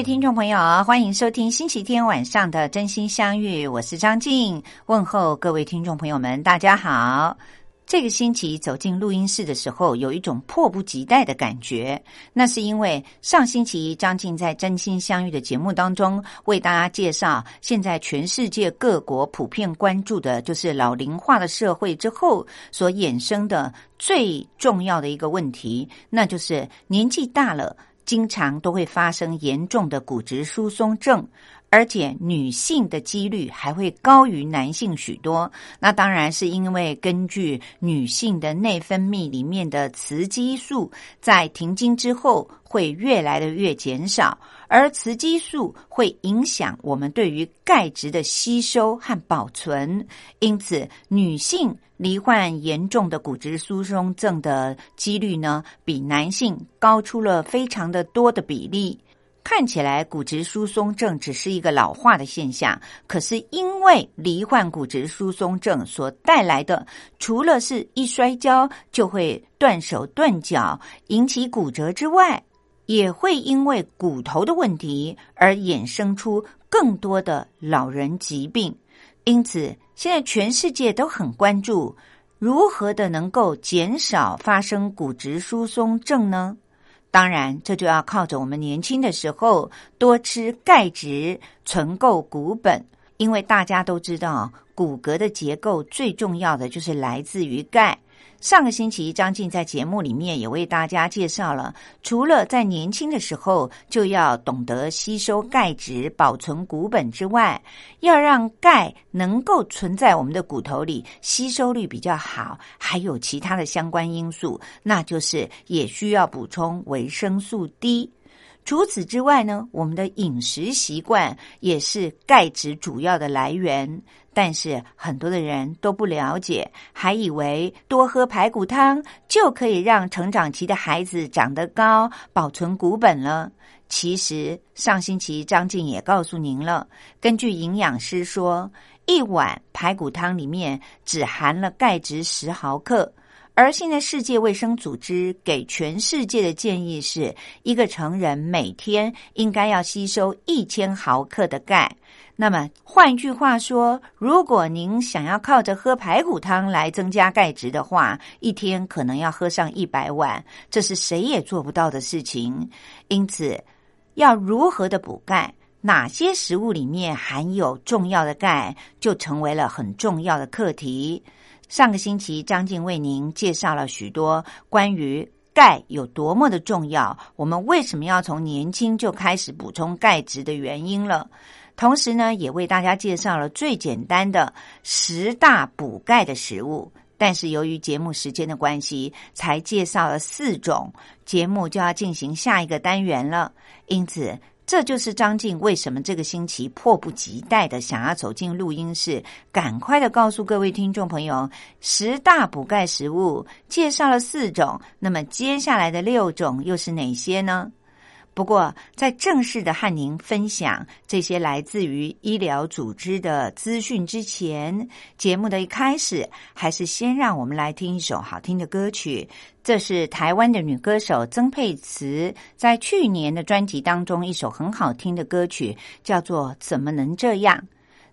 位听众朋友，欢迎收听星期天晚上的《真心相遇》，我是张静，问候各位听众朋友们，大家好。这个星期走进录音室的时候，有一种迫不及待的感觉，那是因为上星期张静在《真心相遇》的节目当中为大家介绍，现在全世界各国普遍关注的就是老龄化的社会之后所衍生的最重要的一个问题，那就是年纪大了。经常都会发生严重的骨质疏松症，而且女性的几率还会高于男性许多。那当然是因为根据女性的内分泌里面的雌激素，在停经之后会越来的越减少，而雌激素会影响我们对于钙质的吸收和保存，因此女性。罹患严重的骨质疏松症的几率呢，比男性高出了非常的多的比例。看起来骨质疏松症只是一个老化的现象，可是因为罹患骨质疏松症所带来的，除了是一摔跤就会断手断脚引起骨折之外，也会因为骨头的问题而衍生出更多的老人疾病。因此，现在全世界都很关注如何的能够减少发生骨质疏松症呢？当然，这就要靠着我们年轻的时候多吃钙质，存够骨本。因为大家都知道，骨骼的结构最重要的就是来自于钙。上个星期，张静在节目里面也为大家介绍了，除了在年轻的时候就要懂得吸收钙质、保存骨本之外，要让钙能够存在我们的骨头里，吸收率比较好，还有其他的相关因素，那就是也需要补充维生素 D。除此之外呢，我们的饮食习惯也是钙质主要的来源。但是很多的人都不了解，还以为多喝排骨汤就可以让成长期的孩子长得高、保存骨本了。其实上星期张静也告诉您了，根据营养师说，一碗排骨汤里面只含了钙质十毫克。而现在，世界卫生组织给全世界的建议是，一个成人每天应该要吸收一千毫克的钙。那么，换句话说，如果您想要靠着喝排骨汤来增加钙质的话，一天可能要喝上一百碗，这是谁也做不到的事情。因此，要如何的补钙，哪些食物里面含有重要的钙，就成为了很重要的课题。上个星期，张静为您介绍了许多关于钙有多么的重要，我们为什么要从年轻就开始补充钙质的原因了。同时呢，也为大家介绍了最简单的十大补钙的食物。但是由于节目时间的关系，才介绍了四种，节目就要进行下一个单元了。因此。这就是张静为什么这个星期迫不及待的想要走进录音室，赶快的告诉各位听众朋友，十大补钙食物介绍了四种，那么接下来的六种又是哪些呢？不过，在正式的和您分享这些来自于医疗组织的资讯之前，节目的一开始，还是先让我们来听一首好听的歌曲。这是台湾的女歌手曾沛慈在去年的专辑当中一首很好听的歌曲，叫做《怎么能这样》。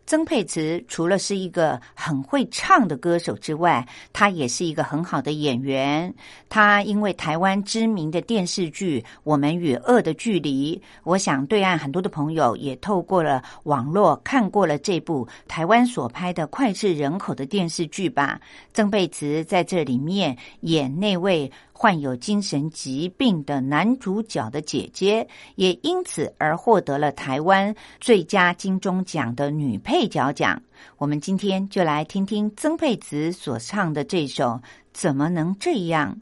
曾沛慈除了是一个很会唱的歌手之外，她也是一个很好的演员。她因为台湾知名的电视剧《我们与恶的距离》，我想对岸很多的朋友也透过了网络看过了这部台湾所拍的脍炙人口的电视剧吧。曾沛慈在这里面演那位。患有精神疾病的男主角的姐姐，也因此而获得了台湾最佳金钟奖的女配角奖。我们今天就来听听曾沛慈所唱的这首《怎么能这样》。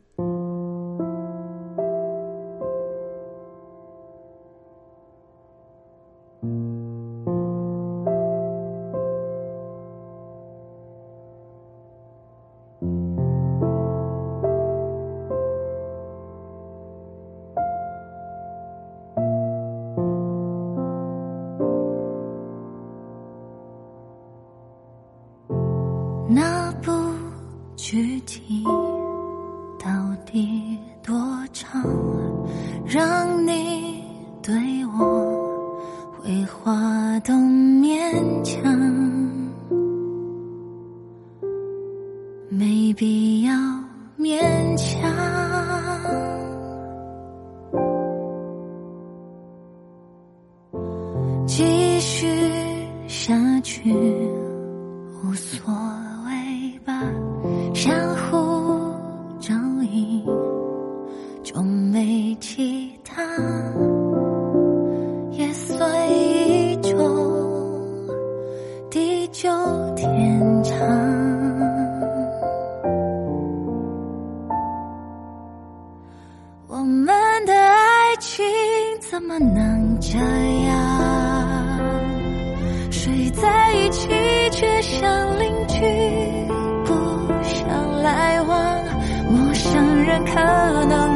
可能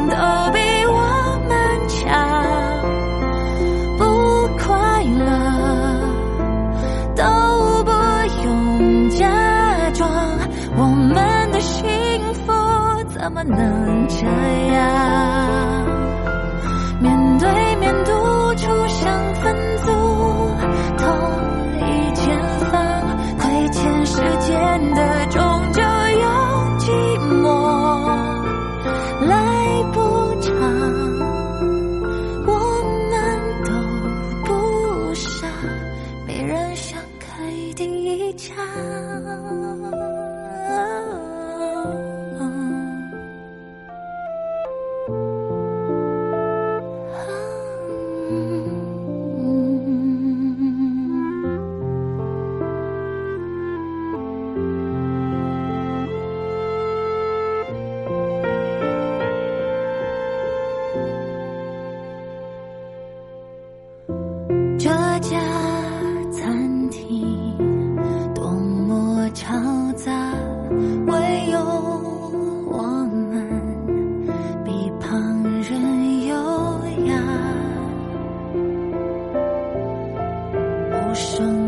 无声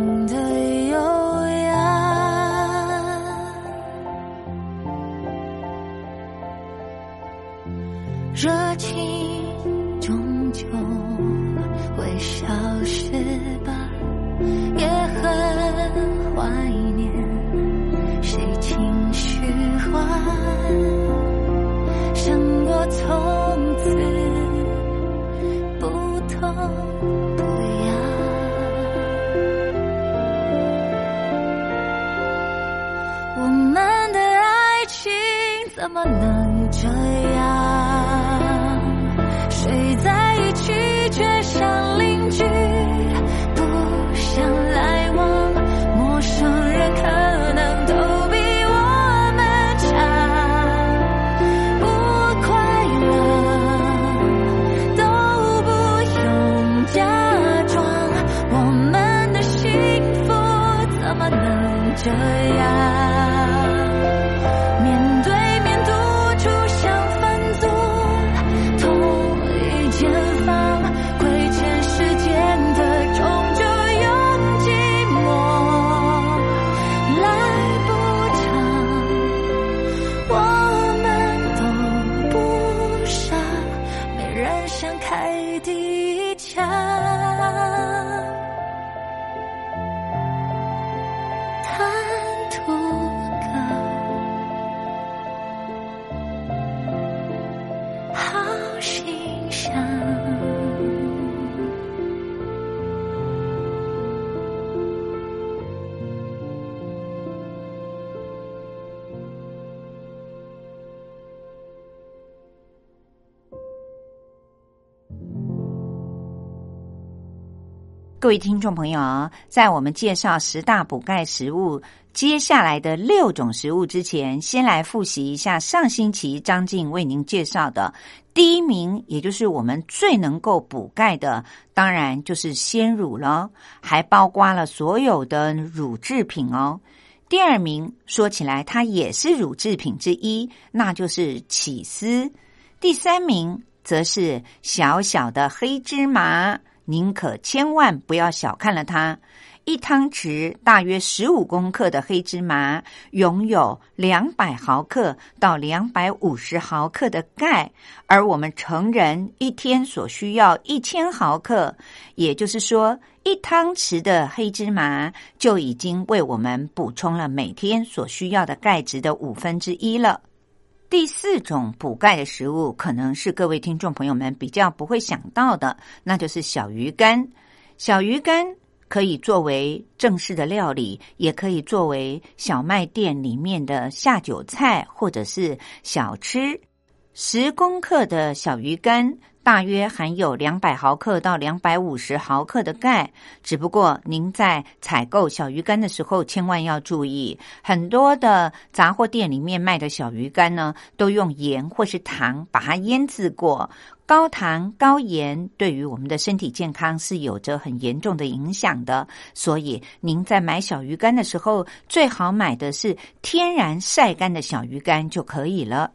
各位听众朋友在我们介绍十大补钙食物接下来的六种食物之前先来复习一下上星期张静为您介绍的。第一名也就是我们最能够补钙的当然就是鲜乳了还包括了所有的乳制品哦。第二名说起来它也是乳制品之一那就是起司。第三名则是小小的黑芝麻。您可千万不要小看了它。一汤匙大约十五公克的黑芝麻，拥有两百毫克到两百五十毫克的钙，而我们成人一天所需要一千毫克，也就是说，一汤匙的黑芝麻就已经为我们补充了每天所需要的钙质的五分之一了。第四种补钙的食物，可能是各位听众朋友们比较不会想到的，那就是小鱼干。小鱼干。可以作为正式的料理，也可以作为小卖店里面的下酒菜或者是小吃。十公克的小鱼干。大约含有两百毫克到两百五十毫克的钙，只不过您在采购小鱼干的时候，千万要注意，很多的杂货店里面卖的小鱼干呢，都用盐或是糖把它腌制过，高糖高盐对于我们的身体健康是有着很严重的影响的，所以您在买小鱼干的时候，最好买的是天然晒干的小鱼干就可以了。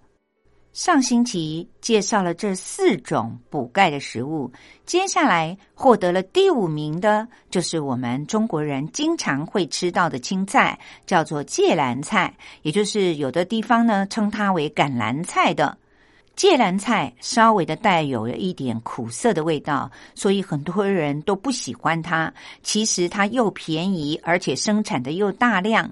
上星期介绍了这四种补钙的食物，接下来获得了第五名的，就是我们中国人经常会吃到的青菜，叫做芥蓝菜，也就是有的地方呢称它为橄榄菜的。芥蓝菜稍微的带有了一点苦涩的味道，所以很多人都不喜欢它。其实它又便宜，而且生产的又大量。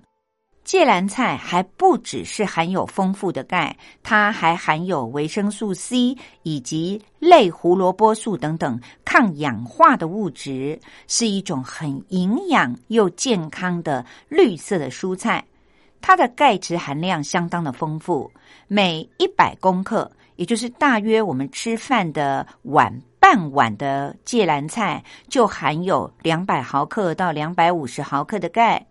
芥蓝菜还不只是含有丰富的钙，它还含有维生素 C 以及类胡萝卜素等等抗氧化的物质，是一种很营养又健康的绿色的蔬菜。它的钙质含量相当的丰富，每一百公克，也就是大约我们吃饭的碗半碗的芥蓝菜，就含有两百毫克到两百五十毫克的钙。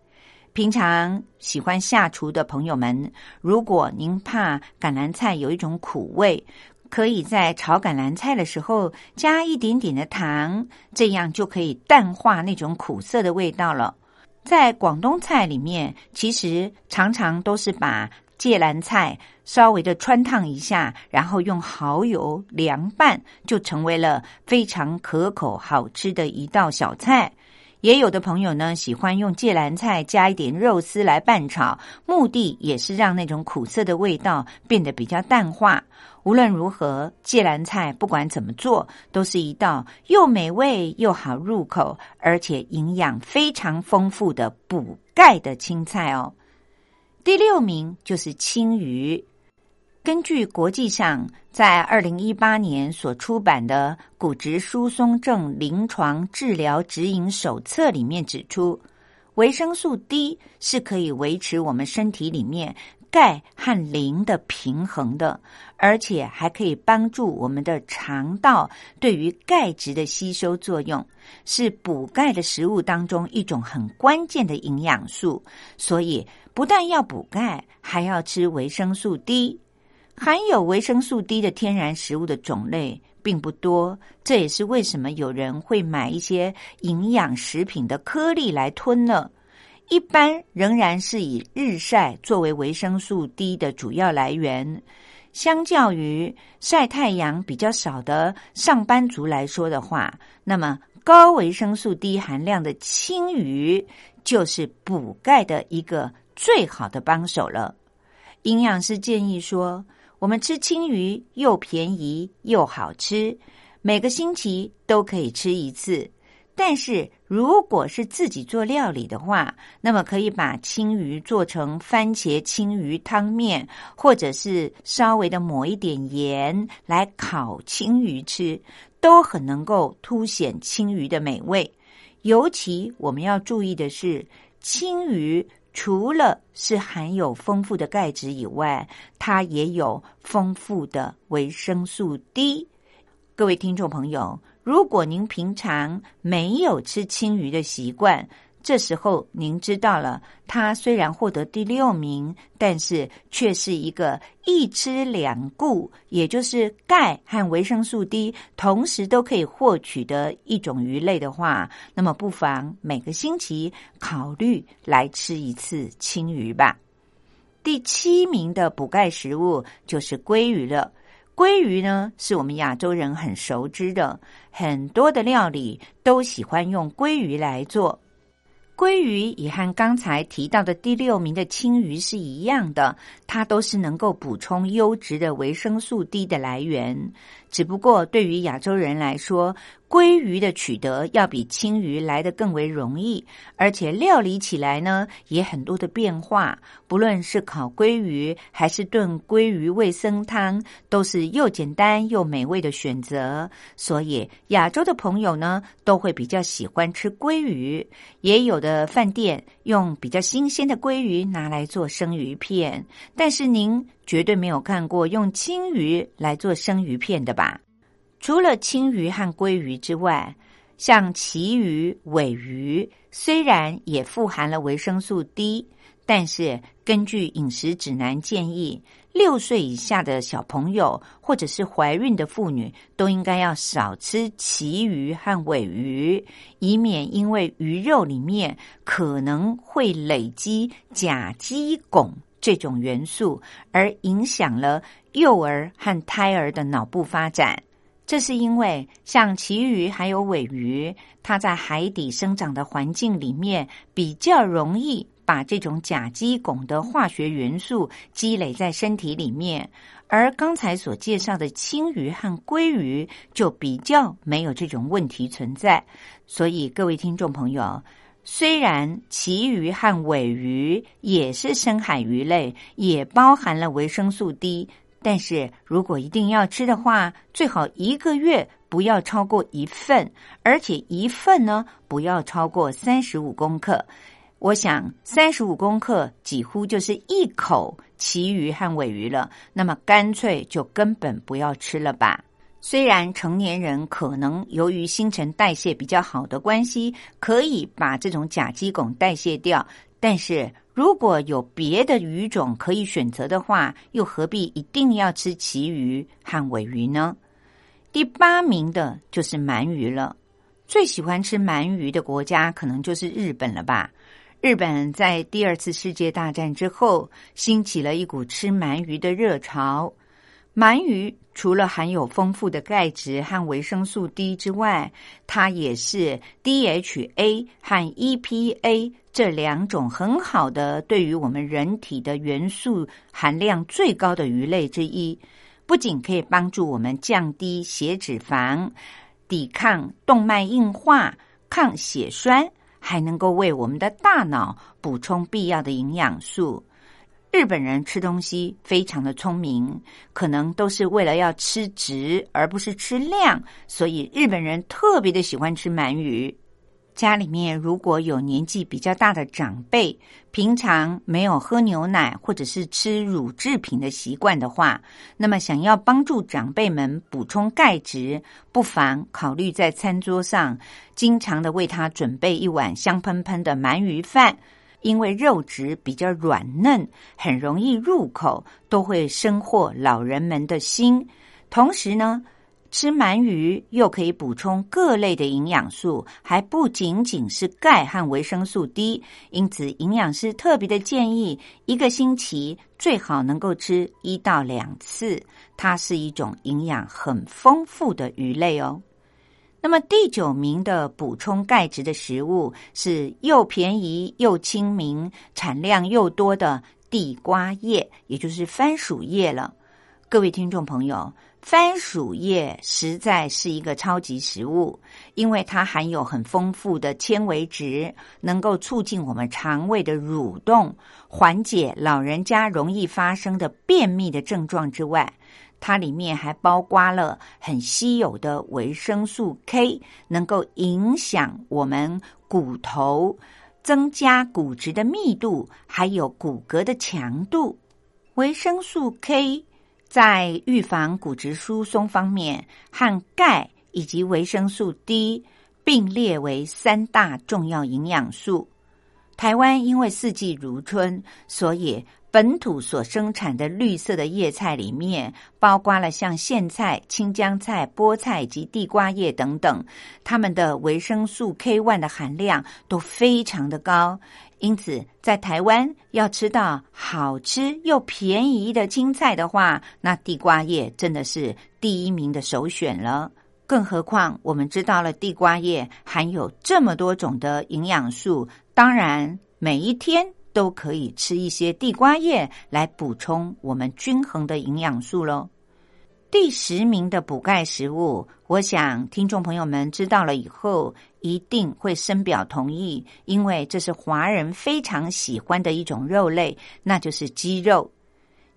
平常喜欢下厨的朋友们，如果您怕橄榄菜有一种苦味，可以在炒橄榄菜的时候加一点点的糖，这样就可以淡化那种苦涩的味道了。在广东菜里面，其实常常都是把芥蓝菜稍微的穿烫一下，然后用蚝油凉拌，就成为了非常可口好吃的一道小菜。也有的朋友呢，喜欢用芥蓝菜加一点肉丝来拌炒，目的也是让那种苦涩的味道变得比较淡化。无论如何，芥蓝菜不管怎么做，都是一道又美味又好入口，而且营养非常丰富的补钙的青菜哦。第六名就是青鱼。根据国际上在二零一八年所出版的《骨质疏松症临床治疗指引手册》里面指出，维生素 D 是可以维持我们身体里面钙和磷的平衡的，而且还可以帮助我们的肠道对于钙质的吸收作用，是补钙的食物当中一种很关键的营养素。所以，不但要补钙，还要吃维生素 D。含有维生素 D 的天然食物的种类并不多，这也是为什么有人会买一些营养食品的颗粒来吞呢？一般仍然是以日晒作为维生素 D 的主要来源。相较于晒太阳比较少的上班族来说的话，那么高维生素 D 含量的青鱼就是补钙的一个最好的帮手了。营养师建议说。我们吃青鱼又便宜又好吃，每个星期都可以吃一次。但是如果是自己做料理的话，那么可以把青鱼做成番茄青鱼汤面，或者是稍微的抹一点盐来烤青鱼吃，都很能够凸显青鱼的美味。尤其我们要注意的是，青鱼。除了是含有丰富的钙质以外，它也有丰富的维生素 D。各位听众朋友，如果您平常没有吃青鱼的习惯，这时候您知道了，它虽然获得第六名，但是却是一个一吃两顾，也就是钙和维生素 D 同时都可以获取的一种鱼类的话，那么不妨每个星期考虑来吃一次青鱼吧。第七名的补钙食物就是鲑鱼了。鲑鱼呢，是我们亚洲人很熟知的，很多的料理都喜欢用鲑鱼来做。鲑鱼也和刚才提到的第六名的青鱼是一样的，它都是能够补充优质的维生素 D 的来源。只不过对于亚洲人来说，鲑鱼的取得要比青鱼来得更为容易，而且料理起来呢也很多的变化。不论是烤鲑鱼还是炖鲑鱼味噌汤，都是又简单又美味的选择。所以亚洲的朋友呢都会比较喜欢吃鲑鱼，也有的饭店用比较新鲜的鲑鱼拿来做生鱼片。但是您绝对没有看过用青鱼来做生鱼片的吧？除了青鱼和鲑鱼之外，像旗鱼、尾鱼，虽然也富含了维生素 D，但是根据饮食指南建议，六岁以下的小朋友或者是怀孕的妇女都应该要少吃旗鱼和尾鱼，以免因为鱼肉里面可能会累积甲基汞这种元素，而影响了幼儿和胎儿的脑部发展。这是因为，像旗鱼还有尾鱼，它在海底生长的环境里面比较容易把这种甲基汞的化学元素积累在身体里面，而刚才所介绍的青鱼和鲑鱼就比较没有这种问题存在。所以，各位听众朋友，虽然旗鱼和尾鱼也是深海鱼类，也包含了维生素 D。但是如果一定要吃的话，最好一个月不要超过一份，而且一份呢不要超过三十五公克。我想三十五公克几乎就是一口旗鱼和尾鱼了，那么干脆就根本不要吃了吧。虽然成年人可能由于新陈代谢比较好的关系，可以把这种甲基汞代谢掉，但是。如果有别的鱼种可以选择的话，又何必一定要吃旗鱼和尾鱼呢？第八名的就是鳗鱼了。最喜欢吃鳗鱼的国家可能就是日本了吧？日本在第二次世界大战之后，兴起了一股吃鳗鱼的热潮。鳗鱼除了含有丰富的钙质和维生素 D 之外，它也是 DHA 和 EPA。这两种很好的对于我们人体的元素含量最高的鱼类之一，不仅可以帮助我们降低血脂肪、抵抗动脉硬化、抗血栓，还能够为我们的大脑补充必要的营养素。日本人吃东西非常的聪明，可能都是为了要吃值而不是吃量，所以日本人特别的喜欢吃鳗鱼。家里面如果有年纪比较大的长辈，平常没有喝牛奶或者是吃乳制品的习惯的话，那么想要帮助长辈们补充钙质，不妨考虑在餐桌上经常的为他准备一碗香喷喷的鳗鱼饭，因为肉质比较软嫩，很容易入口，都会深获老人们的心。同时呢。吃鳗鱼又可以补充各类的营养素，还不仅仅是钙和维生素 D，因此营养师特别的建议，一个星期最好能够吃一到两次。它是一种营养很丰富的鱼类哦。那么第九名的补充钙质的食物是又便宜又亲民、产量又多的地瓜叶，也就是番薯叶了。各位听众朋友。番薯叶实在是一个超级食物，因为它含有很丰富的纤维质，能够促进我们肠胃的蠕动，缓解老人家容易发生的便秘的症状之外，它里面还包括了很稀有的维生素 K，能够影响我们骨头，增加骨质的密度，还有骨骼的强度。维生素 K。在预防骨质疏松方面，和钙以及维生素 D 并列为三大重要营养素。台湾因为四季如春，所以本土所生产的绿色的叶菜里面，包括了像苋菜、青江菜、菠菜及地瓜叶等等，它们的维生素 K one 的含量都非常的高。因此，在台湾要吃到好吃又便宜的青菜的话，那地瓜叶真的是第一名的首选了。更何况，我们知道了地瓜叶含有这么多种的营养素，当然每一天。都可以吃一些地瓜叶来补充我们均衡的营养素喽。第十名的补钙食物，我想听众朋友们知道了以后一定会深表同意，因为这是华人非常喜欢的一种肉类，那就是鸡肉。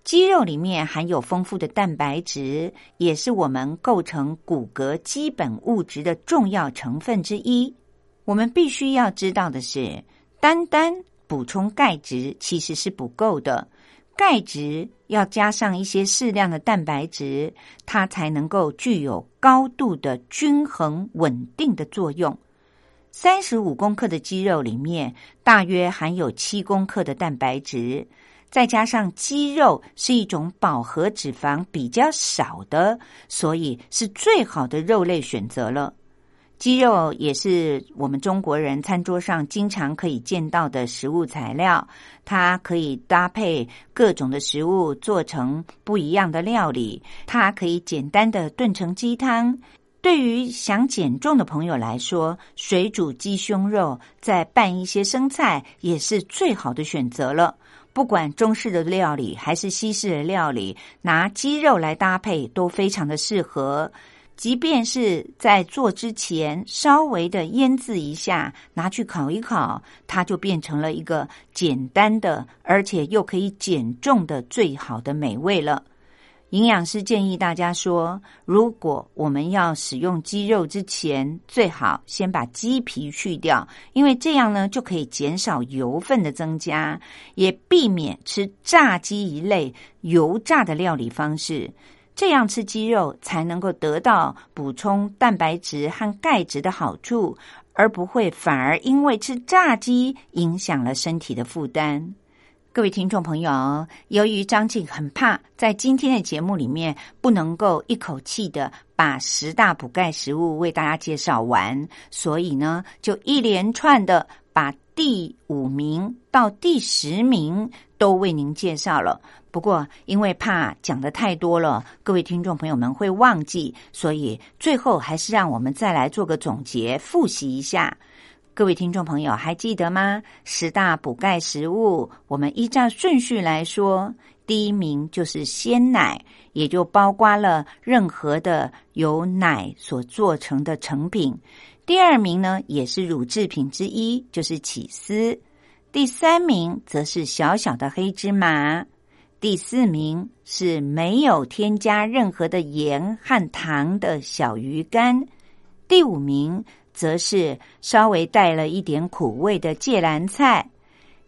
鸡肉里面含有丰富的蛋白质，也是我们构成骨骼基本物质的重要成分之一。我们必须要知道的是，单单补充钙质其实是不够的，钙质要加上一些适量的蛋白质，它才能够具有高度的均衡稳定的作用。三十五公克的鸡肉里面，大约含有七公克的蛋白质，再加上鸡肉是一种饱和脂肪比较少的，所以是最好的肉类选择了。鸡肉也是我们中国人餐桌上经常可以见到的食物材料，它可以搭配各种的食物做成不一样的料理。它可以简单的炖成鸡汤。对于想减重的朋友来说，水煮鸡胸肉再拌一些生菜也是最好的选择了。不管中式的料理还是西式的料理，拿鸡肉来搭配都非常的适合。即便是在做之前稍微的腌制一下，拿去烤一烤，它就变成了一个简单的，而且又可以减重的最好的美味了。营养师建议大家说，如果我们要使用鸡肉之前，最好先把鸡皮去掉，因为这样呢就可以减少油分的增加，也避免吃炸鸡一类油炸的料理方式。这样吃鸡肉才能够得到补充蛋白质和钙质的好处，而不会反而因为吃炸鸡影响了身体的负担。各位听众朋友，由于张静很怕在今天的节目里面不能够一口气的把十大补钙食物为大家介绍完，所以呢，就一连串的把第五名到第十名都为您介绍了。不过，因为怕讲的太多了，各位听众朋友们会忘记，所以最后还是让我们再来做个总结，复习一下。各位听众朋友还记得吗？十大补钙食物，我们依照顺序来说，第一名就是鲜奶，也就包括了任何的由奶所做成的成品。第二名呢，也是乳制品之一，就是起司。第三名则是小小的黑芝麻。第四名是没有添加任何的盐和糖的小鱼干，第五名则是稍微带了一点苦味的芥蓝菜，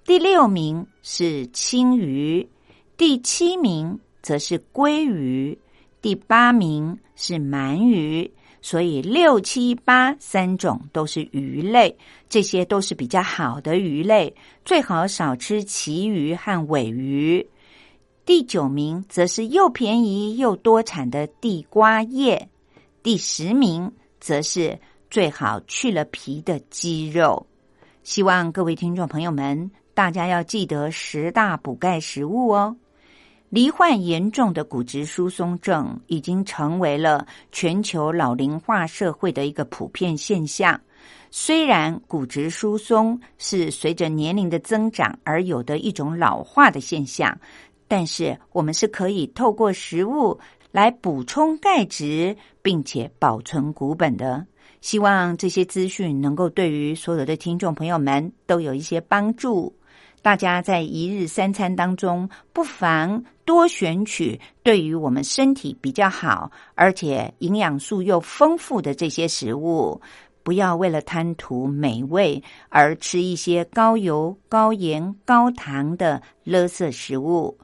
第六名是青鱼，第七名则是鲑鱼，第八名是鳗鱼。所以六七八三种都是鱼类，这些都是比较好的鱼类，最好少吃旗鱼和尾鱼。第九名则是又便宜又多产的地瓜叶，第十名则是最好去了皮的鸡肉。希望各位听众朋友们，大家要记得十大补钙食物哦。罹患严重的骨质疏松症已经成为了全球老龄化社会的一个普遍现象。虽然骨质疏松是随着年龄的增长而有的一种老化的现象。但是我们是可以透过食物来补充钙质，并且保存骨本的。希望这些资讯能够对于所有的听众朋友们都有一些帮助。大家在一日三餐当中，不妨多选取对于我们身体比较好，而且营养素又丰富的这些食物，不要为了贪图美味而吃一些高油、高盐、高糖的垃圾食物。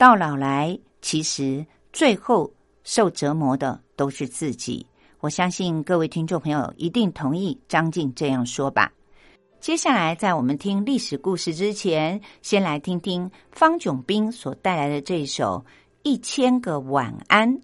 到老来，其实最后受折磨的都是自己。我相信各位听众朋友一定同意张静这样说吧。接下来，在我们听历史故事之前，先来听听方炯斌所带来的这一首《一千个晚安》。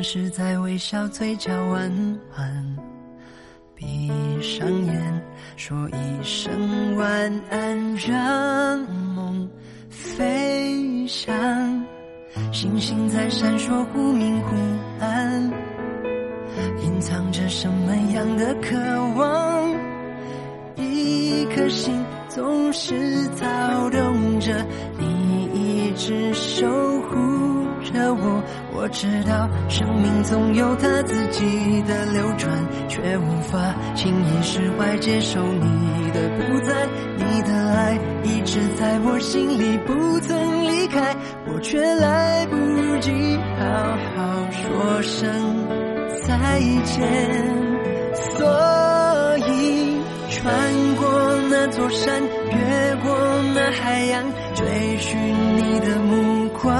像是在微笑，嘴角弯弯。闭上眼，说一声晚安，让梦飞翔。星星在闪烁，忽明忽暗，隐藏着什么样的渴望？一颗心总是躁动着你。一直守护着我，我知道生命总有它自己的流转，却无法轻易释怀，接受你的不在，你的爱一直在我心里不曾离开，我却来不及好好说声再见，所以穿过那座山，越过那海洋。追寻你的目光，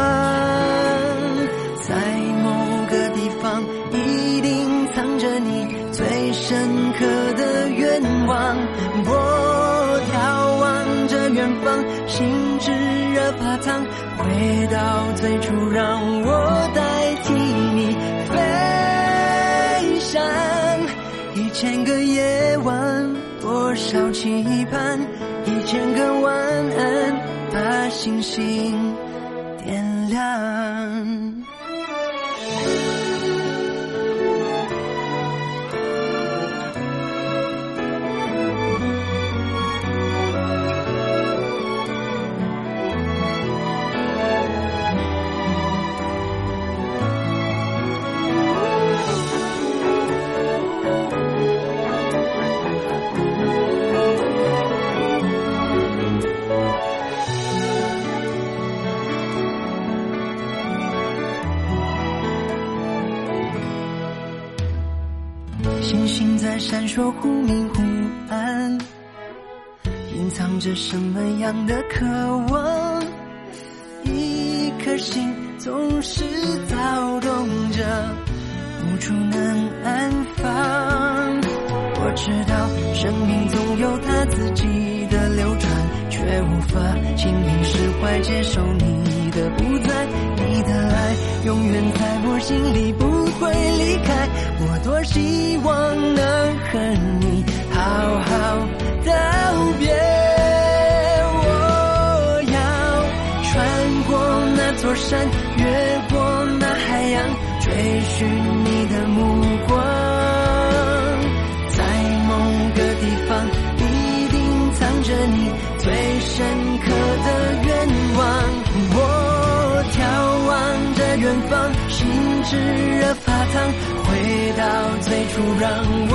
着你最深刻的愿望。我眺望着远方，心炙热怕烫，回到最初，让我代替你飞翔。一千个夜晚，多少期盼，一千个晚安。把星星点亮。什么样的渴望？一颗心总是躁动着，无处能安放。我知道生命总有它自己的流转，却无法轻易释怀，接受炙热发烫。回到最初，让我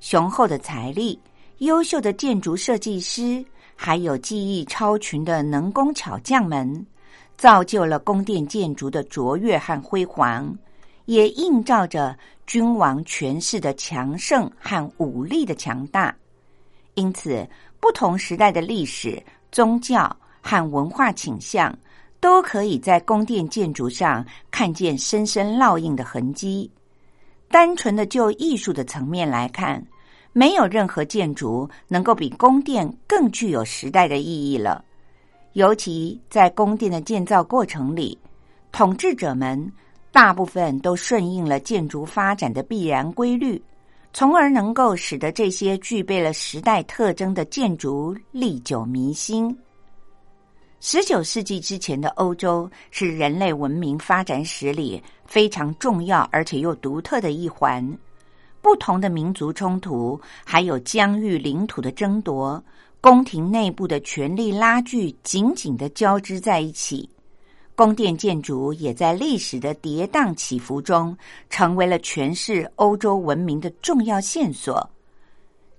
雄厚的财力、优秀的建筑设计师，还有技艺超群的能工巧匠们，造就了宫殿建筑的卓越和辉煌，也映照着君王权势的强盛和武力的强大。因此，不同时代的历史、宗教和文化倾向，都可以在宫殿建筑上看见深深烙印的痕迹。单纯的就艺术的层面来看，没有任何建筑能够比宫殿更具有时代的意义了。尤其在宫殿的建造过程里，统治者们大部分都顺应了建筑发展的必然规律，从而能够使得这些具备了时代特征的建筑历久弥新。十九世纪之前的欧洲是人类文明发展史里非常重要而且又独特的一环。不同的民族冲突，还有疆域领土的争夺，宫廷内部的权力拉锯紧紧的交织在一起。宫殿建筑也在历史的跌宕起伏中，成为了诠释欧洲文明的重要线索。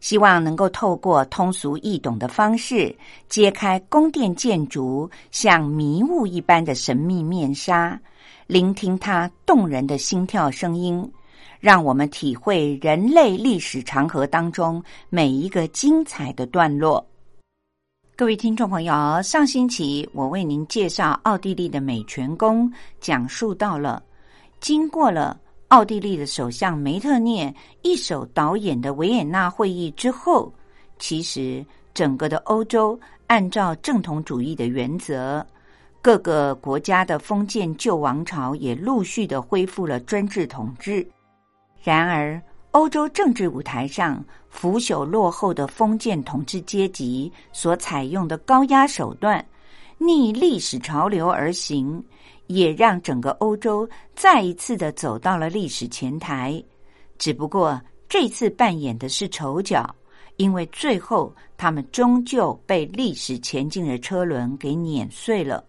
希望能够透过通俗易懂的方式，揭开宫殿建筑像迷雾一般的神秘面纱，聆听它动人的心跳声音，让我们体会人类历史长河当中每一个精彩的段落。各位听众朋友，上星期我为您介绍奥地利的美泉宫，讲述到了经过了奥地利的首相梅特涅一手导演的维也纳会议之后，其实整个的欧洲按照正统主义的原则，各个国家的封建旧王朝也陆续的恢复了专制统治。然而，欧洲政治舞台上，腐朽落后的封建统治阶级所采用的高压手段，逆历史潮流而行，也让整个欧洲再一次的走到了历史前台。只不过这次扮演的是丑角，因为最后他们终究被历史前进的车轮给碾碎了，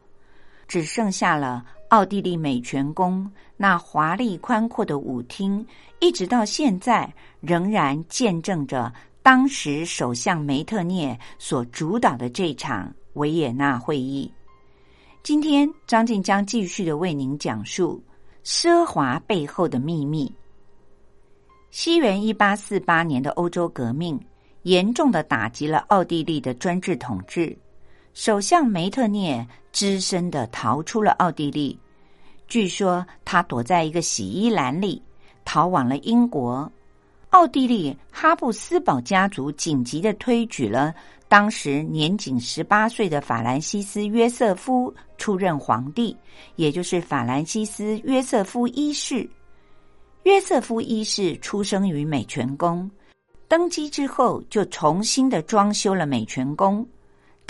只剩下了。奥地利美泉宫那华丽宽阔的舞厅，一直到现在仍然见证着当时首相梅特涅所主导的这场维也纳会议。今天，张静将继续的为您讲述奢华背后的秘密。西元一八四八年的欧洲革命严重的打击了奥地利的专制统治。首相梅特涅只身的逃出了奥地利，据说他躲在一个洗衣篮里，逃往了英国。奥地利哈布斯堡家族紧急的推举了当时年仅十八岁的法兰西斯约瑟夫出任皇帝，也就是法兰西斯约瑟夫一世。约瑟夫一世出生于美泉宫，登基之后就重新的装修了美泉宫。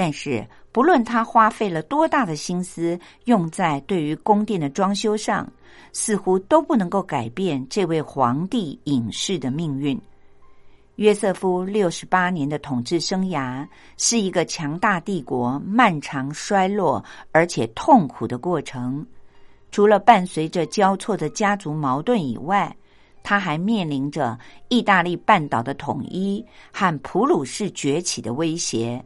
但是，不论他花费了多大的心思用在对于宫殿的装修上，似乎都不能够改变这位皇帝隐士的命运。约瑟夫六十八年的统治生涯是一个强大帝国漫长衰落而且痛苦的过程。除了伴随着交错的家族矛盾以外，他还面临着意大利半岛的统一和普鲁士崛起的威胁。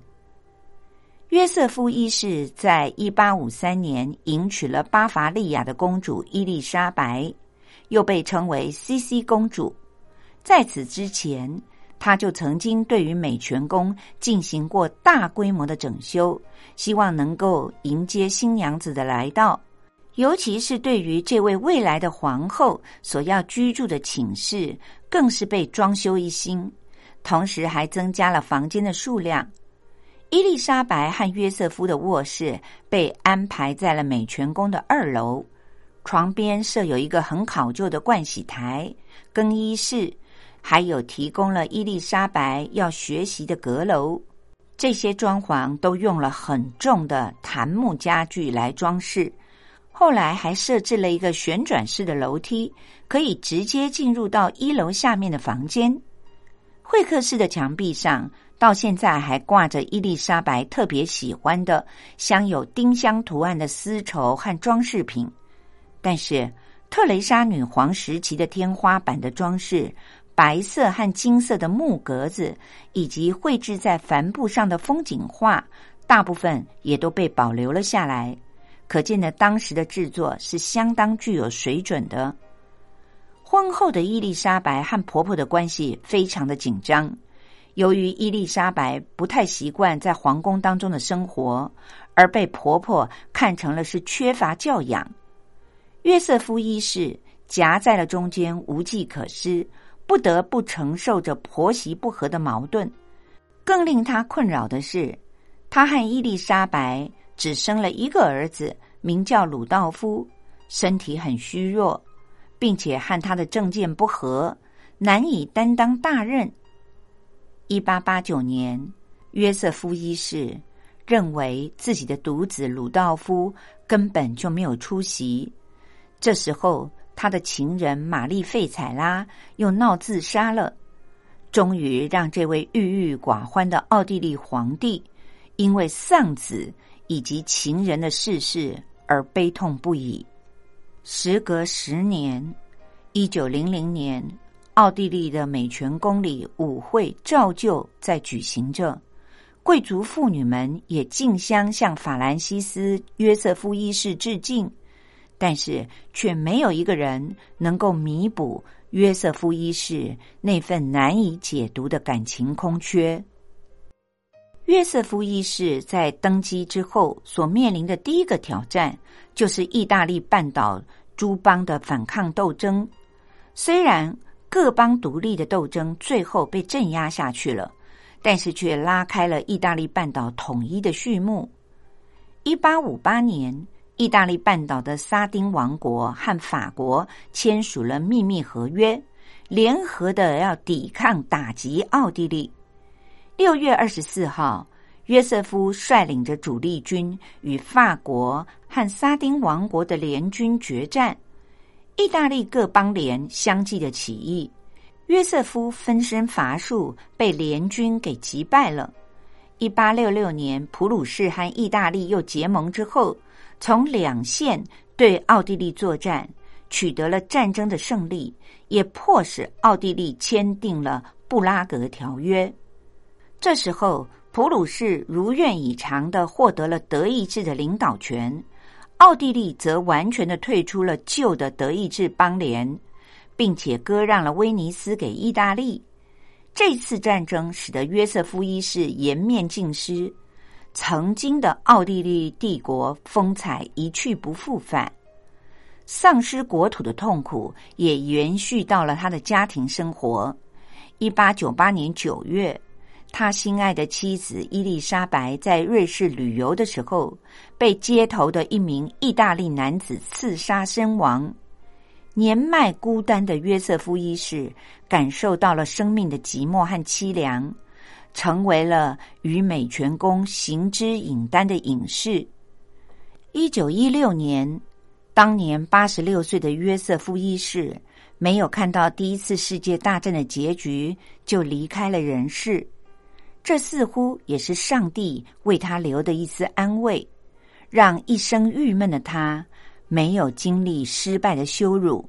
约瑟夫一世在一八五三年迎娶了巴伐利亚的公主伊丽莎白，又被称为西西公主。在此之前，他就曾经对于美泉宫进行过大规模的整修，希望能够迎接新娘子的来到。尤其是对于这位未来的皇后所要居住的寝室，更是被装修一新，同时还增加了房间的数量。伊丽莎白和约瑟夫的卧室被安排在了美泉宫的二楼，床边设有一个很考究的盥洗台、更衣室，还有提供了伊丽莎白要学习的阁楼。这些装潢都用了很重的檀木家具来装饰。后来还设置了一个旋转式的楼梯，可以直接进入到一楼下面的房间。会客室的墙壁上。到现在还挂着伊丽莎白特别喜欢的镶有丁香图案的丝绸和装饰品，但是特蕾莎女皇时期的天花板的装饰、白色和金色的木格子，以及绘制在帆布上的风景画，大部分也都被保留了下来。可见的当时的制作是相当具有水准的。婚后的伊丽莎白和婆婆的关系非常的紧张。由于伊丽莎白不太习惯在皇宫当中的生活，而被婆婆看成了是缺乏教养。约瑟夫一世夹在了中间，无计可施，不得不承受着婆媳不和的矛盾。更令他困扰的是，他和伊丽莎白只生了一个儿子，名叫鲁道夫，身体很虚弱，并且和他的政见不合，难以担当大任。一八八九年，约瑟夫一世认为自己的独子鲁道夫根本就没有出席。这时候，他的情人玛丽费采拉又闹自杀了，终于让这位郁郁寡欢的奥地利皇帝因为丧子以及情人的逝世而悲痛不已。时隔十年，一九零零年。奥地利的美泉宫里舞会照旧在举行着，贵族妇女们也竞相向法兰西斯约瑟夫一世致敬。但是却没有一个人能够弥补约瑟夫一世那份难以解读的感情空缺。约瑟夫一世在登基之后所面临的第一个挑战，就是意大利半岛诸邦的反抗斗争。虽然各邦独立的斗争最后被镇压下去了，但是却拉开了意大利半岛统一的序幕。一八五八年。意大利半岛的沙丁王国和法国签署了秘密合约，联合的要抵抗打击奥地利。六月二十四号，约瑟夫率领着主力军与法国和沙丁王国的联军决战。意大利各邦联相继的起义，约瑟夫分身乏术，被联军给击败了。一八六六年，普鲁士和意大利又结盟之后。从两线对奥地利作战，取得了战争的胜利，也迫使奥地利签订了布拉格条约。这时候，普鲁士如愿以偿的获得了德意志的领导权，奥地利则完全的退出了旧的德意志邦联，并且割让了威尼斯给意大利。这次战争使得约瑟夫一世颜面尽失。曾经的奥地利帝国风采一去不复返，丧失国土的痛苦也延续到了他的家庭生活。一八九八年九月，他心爱的妻子伊丽莎白在瑞士旅游的时候，被街头的一名意大利男子刺杀身亡。年迈孤单的约瑟夫一世感受到了生命的寂寞和凄凉。成为了与美泉宫行之影单的隐士。一九一六年，当年八十六岁的约瑟夫一世没有看到第一次世界大战的结局，就离开了人世。这似乎也是上帝为他留的一丝安慰，让一生郁闷的他没有经历失败的羞辱。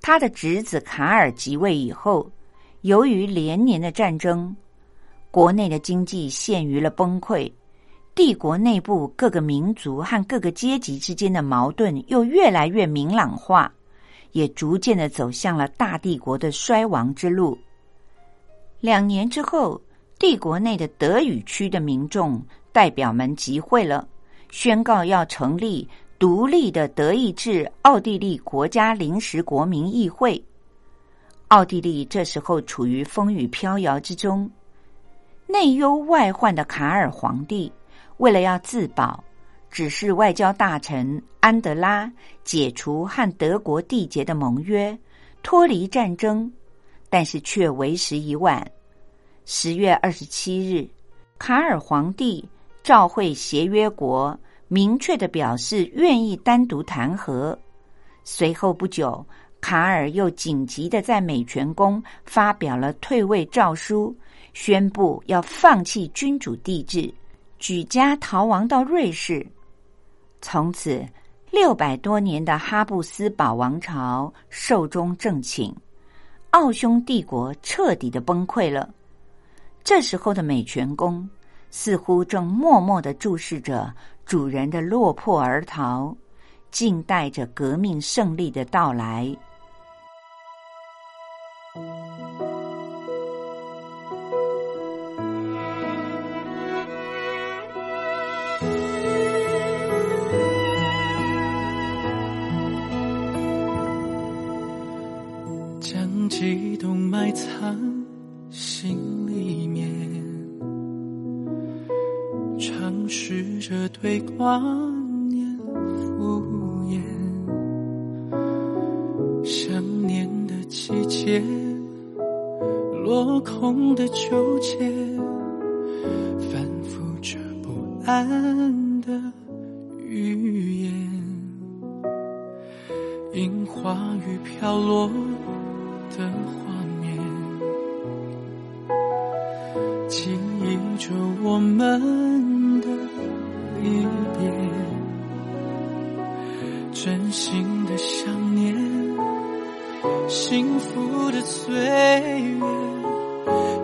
他的侄子卡尔即位以后，由于连年的战争。国内的经济陷于了崩溃，帝国内部各个民族和各个阶级之间的矛盾又越来越明朗化，也逐渐的走向了大帝国的衰亡之路。两年之后，帝国内的德语区的民众代表们集会了，宣告要成立独立的德意志奥地利国家临时国民议会。奥地利这时候处于风雨飘摇之中。内忧外患的卡尔皇帝，为了要自保，指示外交大臣安德拉解除和德国缔结的盟约，脱离战争，但是却为时已晚。十月二十七日，卡尔皇帝召会协约国，明确的表示愿意单独谈和。随后不久，卡尔又紧急的在美泉宫发表了退位诏书。宣布要放弃君主帝制，举家逃亡到瑞士。从此，六百多年的哈布斯堡王朝寿终正寝，奥匈帝国彻底的崩溃了。这时候的美泉宫似乎正默默的注视着主人的落魄而逃，静待着革命胜利的到来。对光年敷衍。想念的季节，落空的纠结，反复着不安的语言，樱花雨飘落。的画面，记忆着我们一遍，真心的想念，幸福的岁月，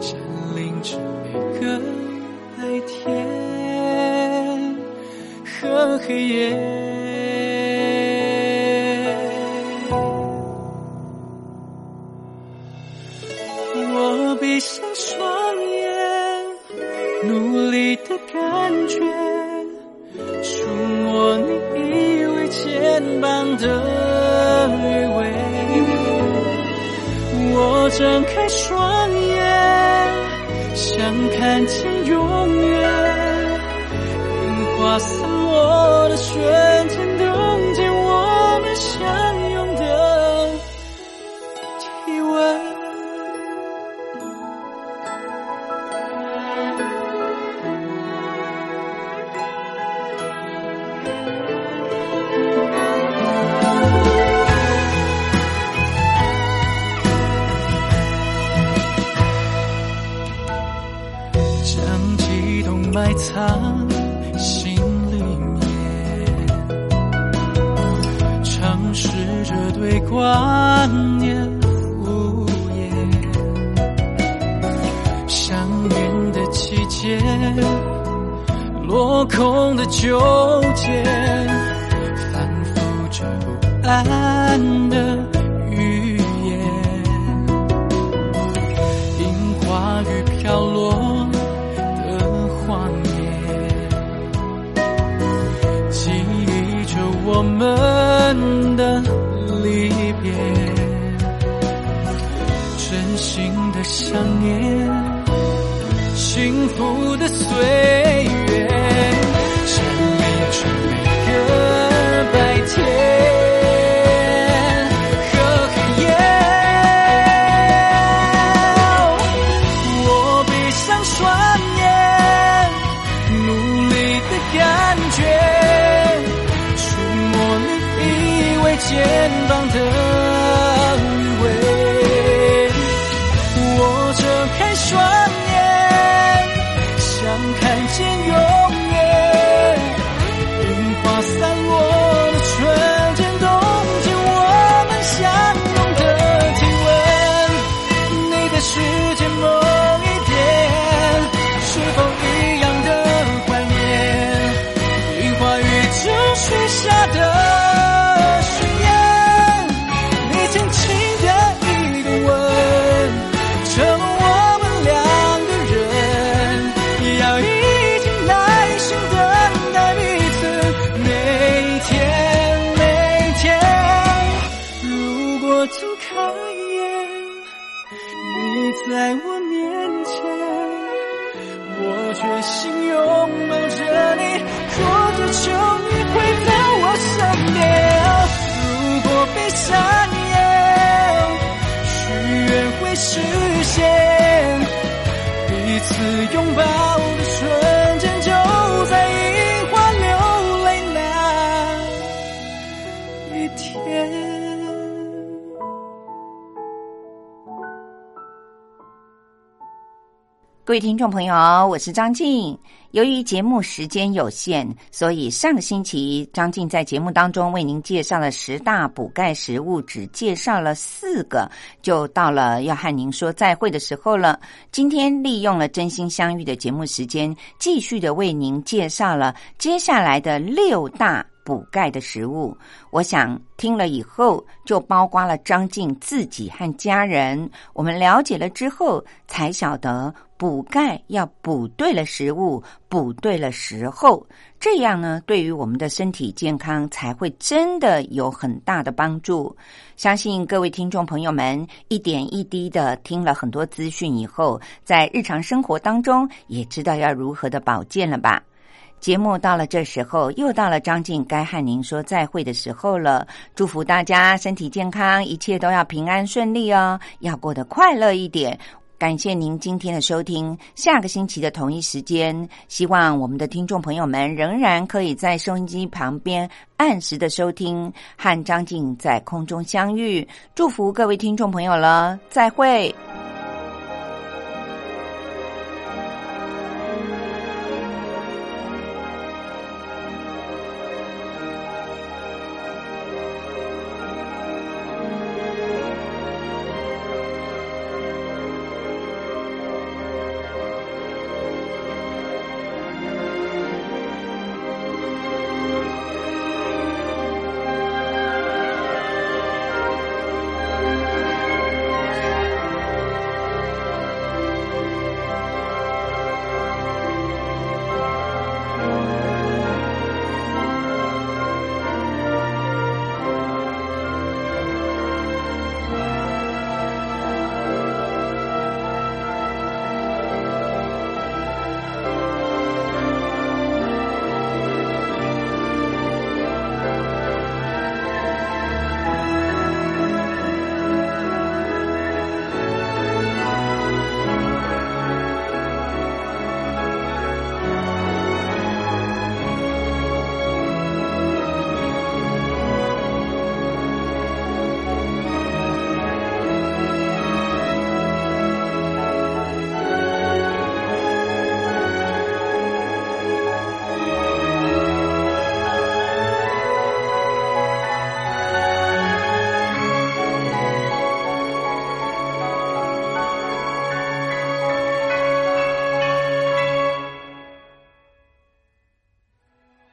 占领着每个白天和黑夜。我闭上双眼，努力的感觉。睁开双眼，想看见永远，樱花散落的瞬间。空的纠结，反复着不安的语言，樱花雨飘落的画面，记忆着。我们的离别，真心的想念，幸福的岁见彼此拥抱。各位听众朋友，我是张静。由于节目时间有限，所以上个星期张静在节目当中为您介绍了十大补钙食物，只介绍了四个，就到了要和您说再会的时候了。今天利用了真心相遇的节目时间，继续的为您介绍了接下来的六大补钙的食物。我想听了以后，就包括了张静自己和家人。我们了解了之后，才晓得。补钙要补对了食物，补对了时候，这样呢，对于我们的身体健康才会真的有很大的帮助。相信各位听众朋友们一点一滴的听了很多资讯以后，在日常生活当中也知道要如何的保健了吧？节目到了这时候，又到了张静该和您说再会的时候了。祝福大家身体健康，一切都要平安顺利哦，要过得快乐一点。感谢您今天的收听，下个星期的同一时间，希望我们的听众朋友们仍然可以在收音机旁边按时的收听，和张静在空中相遇。祝福各位听众朋友了，再会。